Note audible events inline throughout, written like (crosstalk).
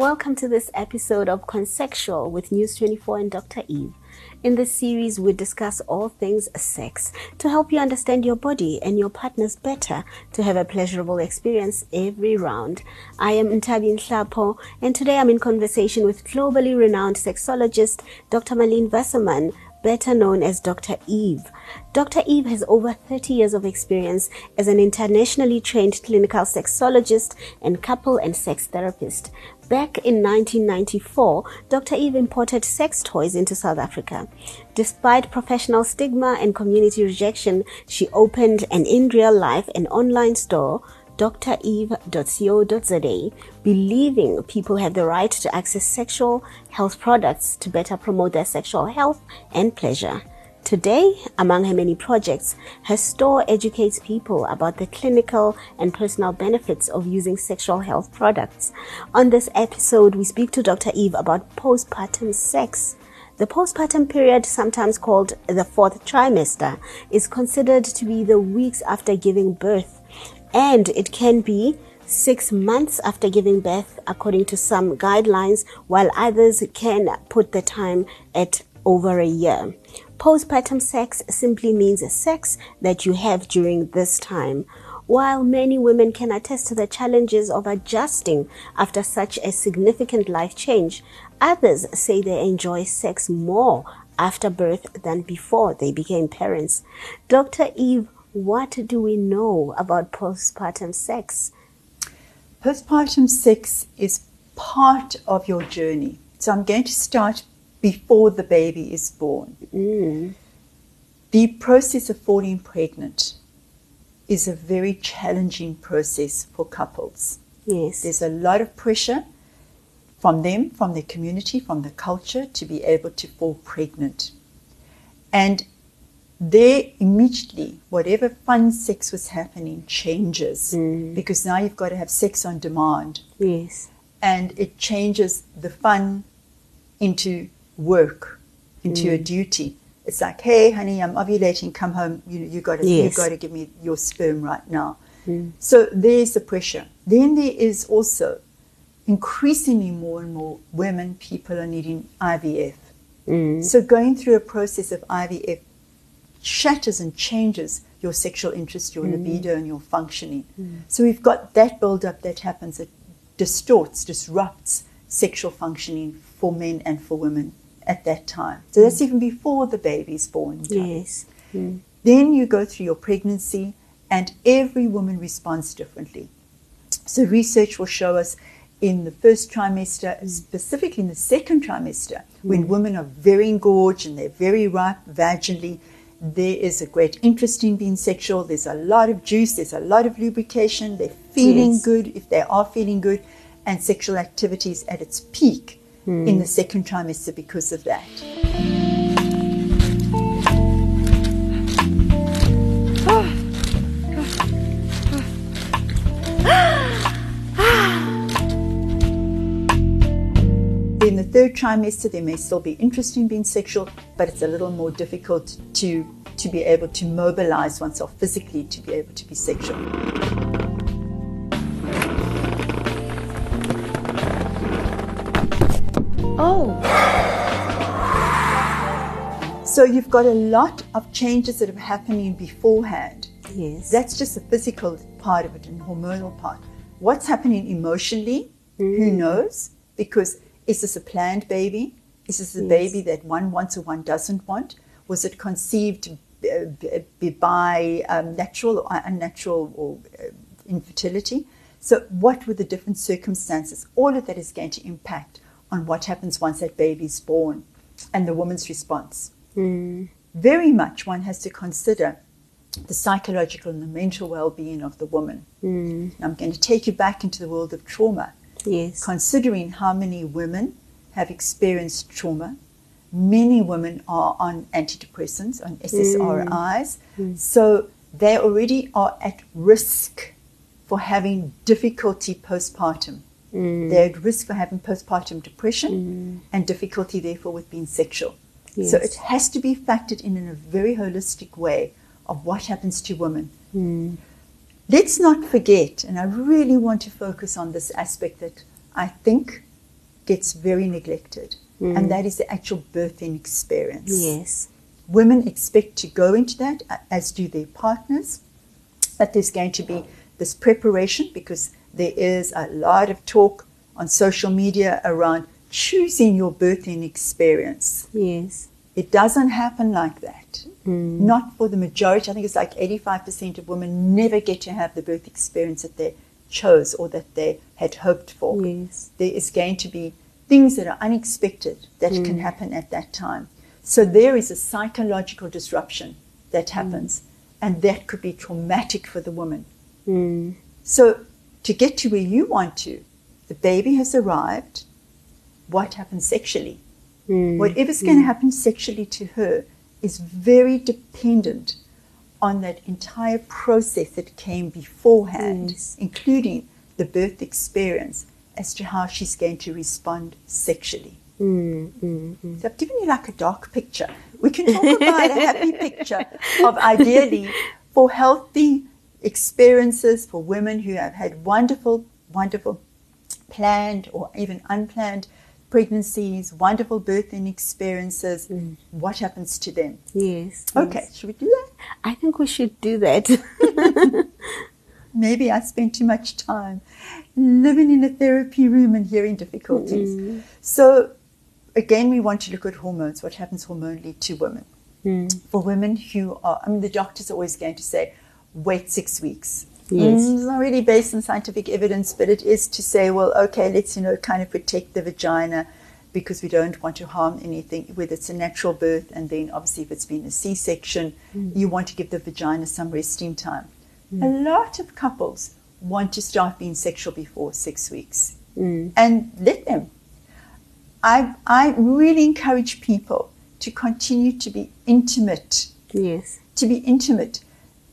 Welcome to this episode of Consexual with News 24 and Dr. Eve. In this series, we discuss all things sex to help you understand your body and your partners better to have a pleasurable experience every round. I am Nthabi Nhlapo, and today I'm in conversation with globally renowned sexologist Dr. Marlene Wasserman, better known as Dr. Eve. Dr. Eve has over 30 years of experience as an internationally trained clinical sexologist and couple and sex therapist. Back in 1994, Dr. Eve imported sex toys into South Africa. Despite professional stigma and community rejection, she opened an in real life and online store dreve.co.za, believing people have the right to access sexual health products to better promote their sexual health and pleasure. Today, among her many projects, her store educates people about the clinical and personal benefits of using sexual health products. On this episode, we speak to Dr. Eve about postpartum sex. The postpartum period, sometimes called the fourth trimester, is considered to be the weeks after giving birth and it can be six months after giving birth, according to some guidelines, while others can put the time at over a year. Postpartum sex simply means sex that you have during this time. While many women can attest to the challenges of adjusting after such a significant life change, others say they enjoy sex more after birth than before they became parents. Dr. Eve what do we know about postpartum sex? Postpartum sex is part of your journey. So I'm going to start before the baby is born. Mm. The process of falling pregnant is a very challenging process for couples. Yes. There's a lot of pressure from them, from their community, from the culture to be able to fall pregnant. And there immediately whatever fun sex was happening changes mm. because now you've got to have sex on demand yes and it changes the fun into work into mm. a duty it's like hey honey i'm ovulating come home you know, you got to yes. you got to give me your sperm right now mm. so there's the pressure then there is also increasingly more and more women people are needing ivf mm. so going through a process of ivf shatters and changes your sexual interest, your mm. libido, and your functioning. Mm. So we've got that build-up that happens that distorts, disrupts sexual functioning for men and for women at that time. So that's mm. even before the baby's born. Yes. Mm. Then you go through your pregnancy, and every woman responds differently. So research will show us in the first trimester, mm. specifically in the second trimester, when women are very engorged and they're very ripe vaginally, there is a great interest in being sexual. There's a lot of juice, there's a lot of lubrication. They're feeling yes. good if they are feeling good, and sexual activity is at its peak mm. in the second trimester because of that. in the third trimester, there may still be interest in being sexual, but it's a little more difficult to, to be able to mobilize oneself physically to be able to be sexual. Oh. So you've got a lot of changes that are happening beforehand. Yes. That's just the physical part of it and hormonal part. What's happening emotionally? Mm. Who knows? Because is this a planned baby? Is this a yes. baby that one wants or one doesn't want? Was it conceived by um, natural or unnatural or uh, infertility? So, what were the different circumstances? All of that is going to impact on what happens once that baby is born and the woman's response. Mm. Very much one has to consider the psychological and the mental well being of the woman. Mm. I'm going to take you back into the world of trauma. Yes. Considering how many women have experienced trauma, many women are on antidepressants, on SSRIs, mm. so they already are at risk for having difficulty postpartum. Mm. They're at risk for having postpartum depression mm. and difficulty, therefore, with being sexual. Yes. So it has to be factored in in a very holistic way of what happens to women. Mm. Let's not forget, and I really want to focus on this aspect that I think gets very neglected, and that is the actual birthing experience. Yes. Women expect to go into that, as do their partners, but there's going to be this preparation because there is a lot of talk on social media around choosing your birthing experience. Yes. It doesn't happen like that. Mm. Not for the majority. I think it's like 85% of women never get to have the birth experience that they chose or that they had hoped for. Yes. There is going to be things that are unexpected that can happen at that time. So there is a psychological disruption that happens, and that could be traumatic for the woman. Mm. So to get to where you want to, the baby has arrived. What happens sexually? Mm. Whatever's going to happen sexually to her is very dependent on that entire process that came beforehand, Yes. including the birth experience, as to how she's going to respond sexually. Mm. Mm. Mm. So I've given you like a dark picture. We can talk about a happy picture of (laughs) ideally for healthy experiences for women who have had wonderful, wonderful planned or even unplanned pregnancies, wonderful birthing experiences. What happens to them? Yes. Okay, yes. should we do that? I think we should do that. (laughs) Maybe I spent too much time living in a therapy room and hearing difficulties. So, again, we want to look at hormones, what happens hormonally to women. Mm. For women who are, I mean, the doctor's always going to say, wait six weeks. Yes. Mm, it's not really based on scientific evidence, but it is to say, well, okay, let's, you know, kind of protect the vagina because we don't want to harm anything, whether it's a natural birth, and then obviously if it's been a C section, you want to give the vagina some resting time. A lot of couples want to start being sexual before six weeks Mm. and let them. I, I really encourage people to continue to be intimate Yes. to be intimate.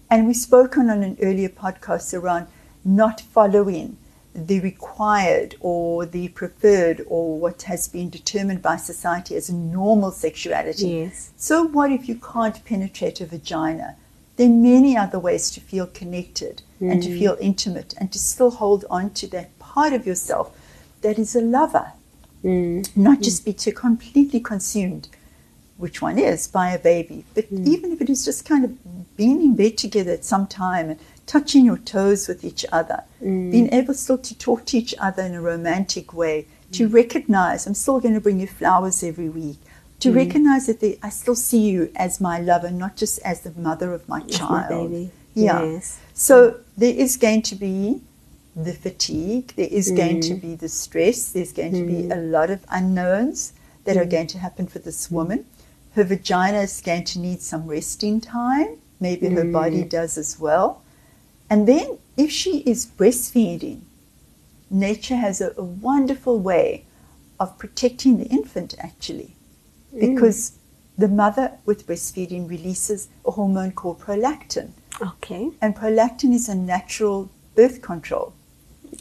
And we've spoken on an earlier podcast around not following the required or the preferred or what has been determined by society as normal sexuality. Yes. So, what if you can't penetrate a vagina? There are many other ways to feel connected and to feel intimate and to still hold on to that part of yourself that is a lover, Mm. not just be too completely consumed, which one is, by a baby. But hmm. even if it is just kind of being in bed together at some time and touching your toes with each other, hmm. being able still to talk to each other in a romantic way, to hmm. recognize I'm still going to bring you flowers every week. To recognize that they, I still see you as my lover, not just as the mother of my (laughs) my child. baby. Yeah. Yes. So there is going to be the fatigue, there is going to be the stress, there's going to be a lot of unknowns that are going to happen for this woman. Her vagina is going to need some resting time, maybe her body mm. does as well. And then if she is breastfeeding, nature has a, a wonderful way of protecting the infant actually mm. because the mother with breastfeeding releases a hormone called prolactin. Okay. And prolactin is a natural birth control.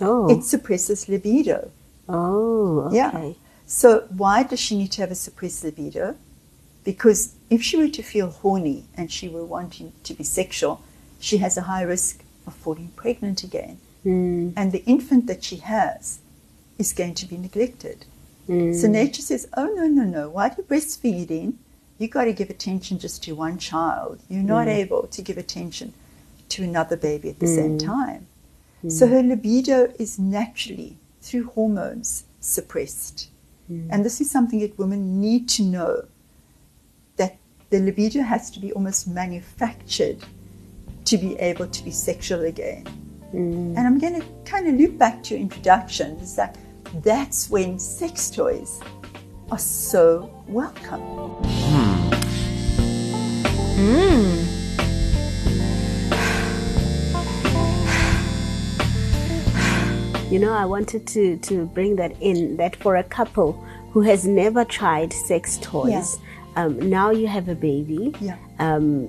Oh. It suppresses libido. oh. Okay. Yeah. So why does she need to have a suppressed libido? Because if she were to feel horny and she were wanting to be sexual, she has a high risk of falling pregnant again. Mm. And the infant that she has is going to be neglected. Mm. So nature says, oh, no, no, no. While you're breastfeeding, you've got to give attention just to one child. You're not able to give attention to another baby at the same time. So her libido is naturally, through hormones, suppressed. And this is something that women need to know the libido has to be almost manufactured to be able to be sexual again. Mm. And I'm going to kind of loop back to your introduction. Is that that's when sex toys are so welcome. (sighs) You know, I wanted to, to bring that in that for a couple who has never tried sex toys, um, now you have a baby. Yeah. Um,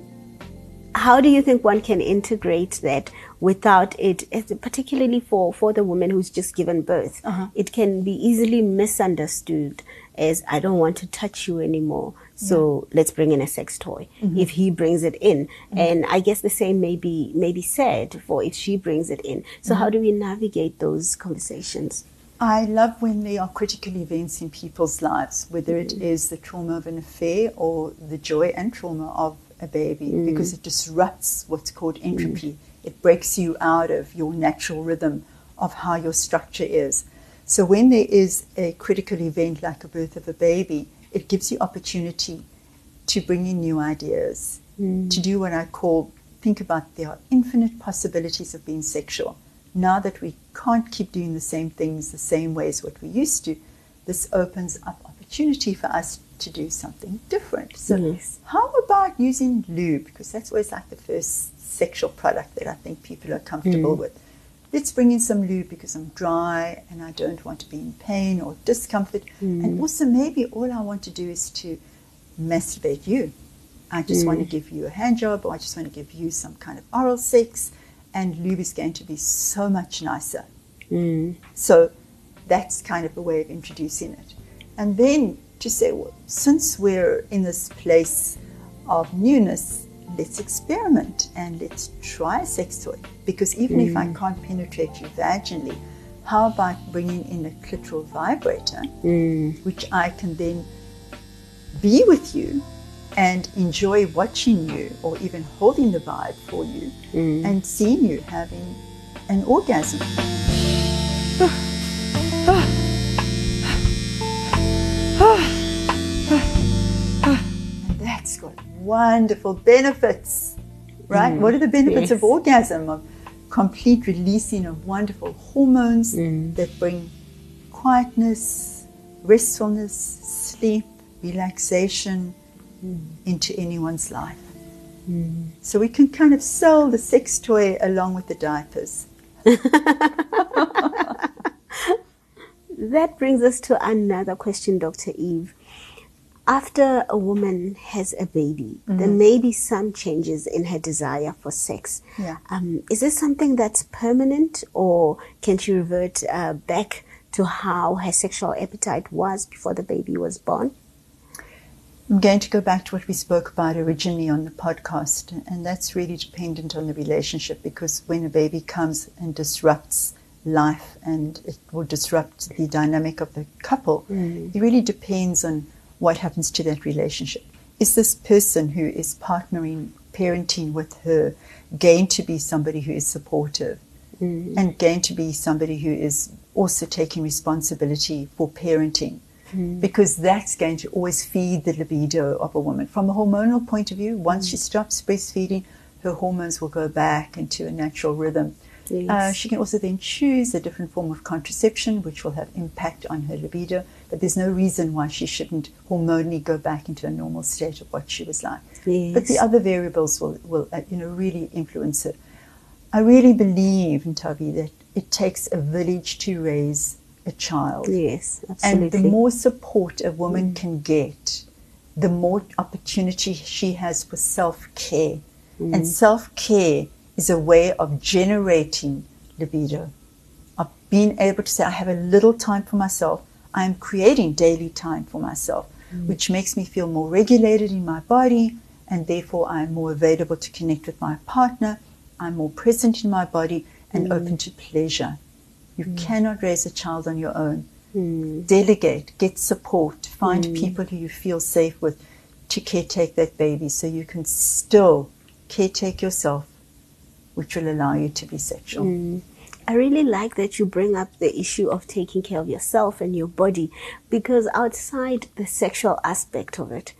how do you think one can integrate that without it, particularly for, for the woman who's just given birth? Uh-huh. It can be easily misunderstood as I don't want to touch you anymore, so let's bring in a sex toy. If he brings it in, and I guess the same may be may be said for if she brings it in. So how do we navigate those conversations? I love when there are critical events in people's lives, whether it mm-hmm. is the trauma of an affair or the joy and trauma of a baby, mm. because it disrupts what's called mm. entropy. It breaks you out of your natural rhythm of how your structure is. So when there is a critical event like a birth of a baby, it gives you opportunity to bring in new ideas, mm. to do what I call think about there are infinite possibilities of being sexual. Now that we can't keep doing the same things the same way as what we used to, this opens up opportunity for us to do something different. So, Yes. how about using lube? Because that's always like the first sexual product that I think people are comfortable mm. with. Let's bring in some lube because I'm dry and I don't want to be in pain or discomfort. And mm. also, maybe all I want to do is to masturbate you. I just want to mm. give you a hand job or I just want to give you some kind of oral sex. And lube is going to be so much nicer. Mm. So that's kind of a way of introducing it. And then to say, well, since we're in this place of newness, let's experiment and let's try a sex toy. Because even if I can't penetrate you vaginally, how about bringing in a clitoral vibrator, Mm. which I can then be with you and enjoy watching you or even holding the vibe for you mm. and seeing you having an orgasm. And that's got wonderful benefits, right? Mm. What are the benefits of orgasm? Of complete releasing of wonderful hormones mm. that bring quietness, restfulness, sleep, relaxation into anyone's life. So we can kind of sell the sex toy along with the diapers. (laughs) That brings us to another question, Dr. Eve. After a woman has a baby, there may be some changes in her desire for sex. Yeah. Um, is this something that's permanent, or can she revert uh, back to how her sexual appetite was before the baby was born? I'm going to go back to what we spoke about originally on the podcast, and that's really dependent on the relationship because when a baby comes and disrupts life and it will disrupt the dynamic of the couple, mm. it really depends on what happens to that relationship. Is this person who is partnering, parenting with her, going to be somebody who is supportive mm. and going to be somebody who is also taking responsibility for parenting? Because that's going to always feed the libido of a woman. From a hormonal point of view, once she stops breastfeeding, her hormones will go back into a natural rhythm. Yes. Uh, she can also then choose a different form of contraception, which will have impact on her libido. But there's no reason why she shouldn't hormonally go back into a normal state of what she was like. But the other variables will, will uh, you know, really influence her. I really believe, Nthabi, that it takes a village to raise a child. Yes, absolutely. And the more support a woman mm. can get, the more opportunity she has for self care. Mm. And self care is a way of generating libido, of being able to say, I have a little time for myself. I am creating daily time for myself, mm. which makes me feel more regulated in my body, and therefore I am more available to connect with my partner. I'm more present in my body and open to pleasure. You cannot raise a child on your own Mm. delegate, get support, find people who you feel safe with to caretake that baby so you can still caretake yourself, which will allow you to be sexual. Mm. I really like that you bring up the issue of taking care of yourself and your body because outside the sexual aspect of it,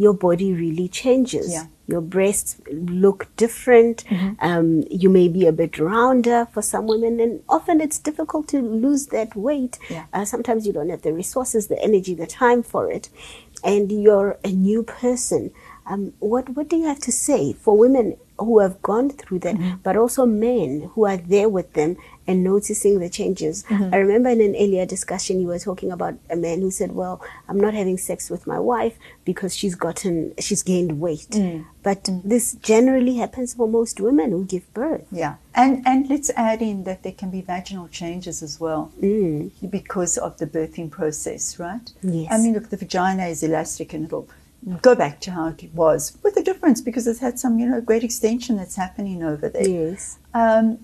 your body really changes. Yeah. Your breasts look different. Um, you may be a bit rounder for some women, and often it's difficult to lose that weight. Yeah. Uh, sometimes you don't have the resources, the energy, the time for it, and you're a new person. Um, what what do you have to say for women who have gone through that, mm-hmm. but also men who are there with them and noticing the changes? Mm-hmm. I remember in an earlier discussion you were talking about a man who said, "Well, I'm not having sex with my wife because she's gotten she's gained weight." Mm. But mm. this generally happens for most women who give birth. Yeah, and and let's add in that there can be vaginal changes as well Mm. because of the birthing process, right? Yes. I mean, look, the vagina is elastic and it'll go back to how it was with a difference because it's had some, you know, great extension that's happening over there. Yes. Um,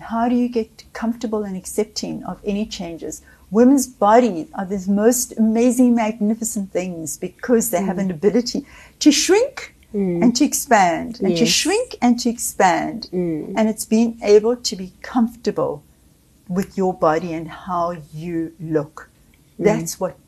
how do you get comfortable and accepting of any changes? Women's bodies are the most amazing, magnificent things because they mm. have an ability to shrink mm. and to expand, and yes. to shrink and to expand. Mm. And it's being able to be comfortable with your body and how you look. Mm. That's what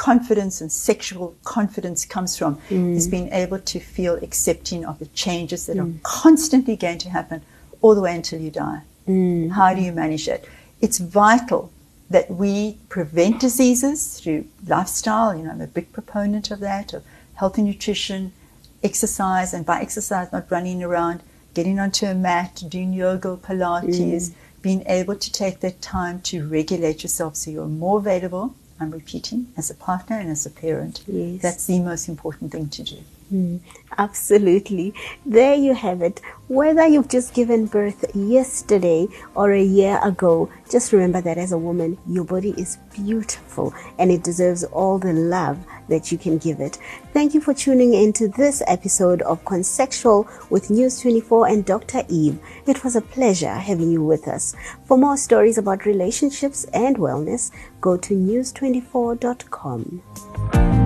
confidence and sexual confidence comes from, mm. is being able to feel accepting of the changes that are mm. constantly going to happen all the way until you die. Mm. How do you manage it? It's vital that we prevent diseases through lifestyle. You know, I'm a big proponent of that, of healthy nutrition, exercise, and by exercise, not running around, getting onto a mat, doing yoga, Pilates, mm. being able to take that time to regulate yourself so you're more available. I'm repeating, as a partner and as a parent. Yes. That's the most important thing to do. Mm, absolutely. There you have it. Whether you've just given birth yesterday or a year ago, just remember that as a woman, your body is beautiful and it deserves all the love that you can give it. Thank you for tuning in to this episode of Consexual with News 24 and Dr. Eve. It was a pleasure having you with us. For more stories about relationships and wellness, go to news24.com.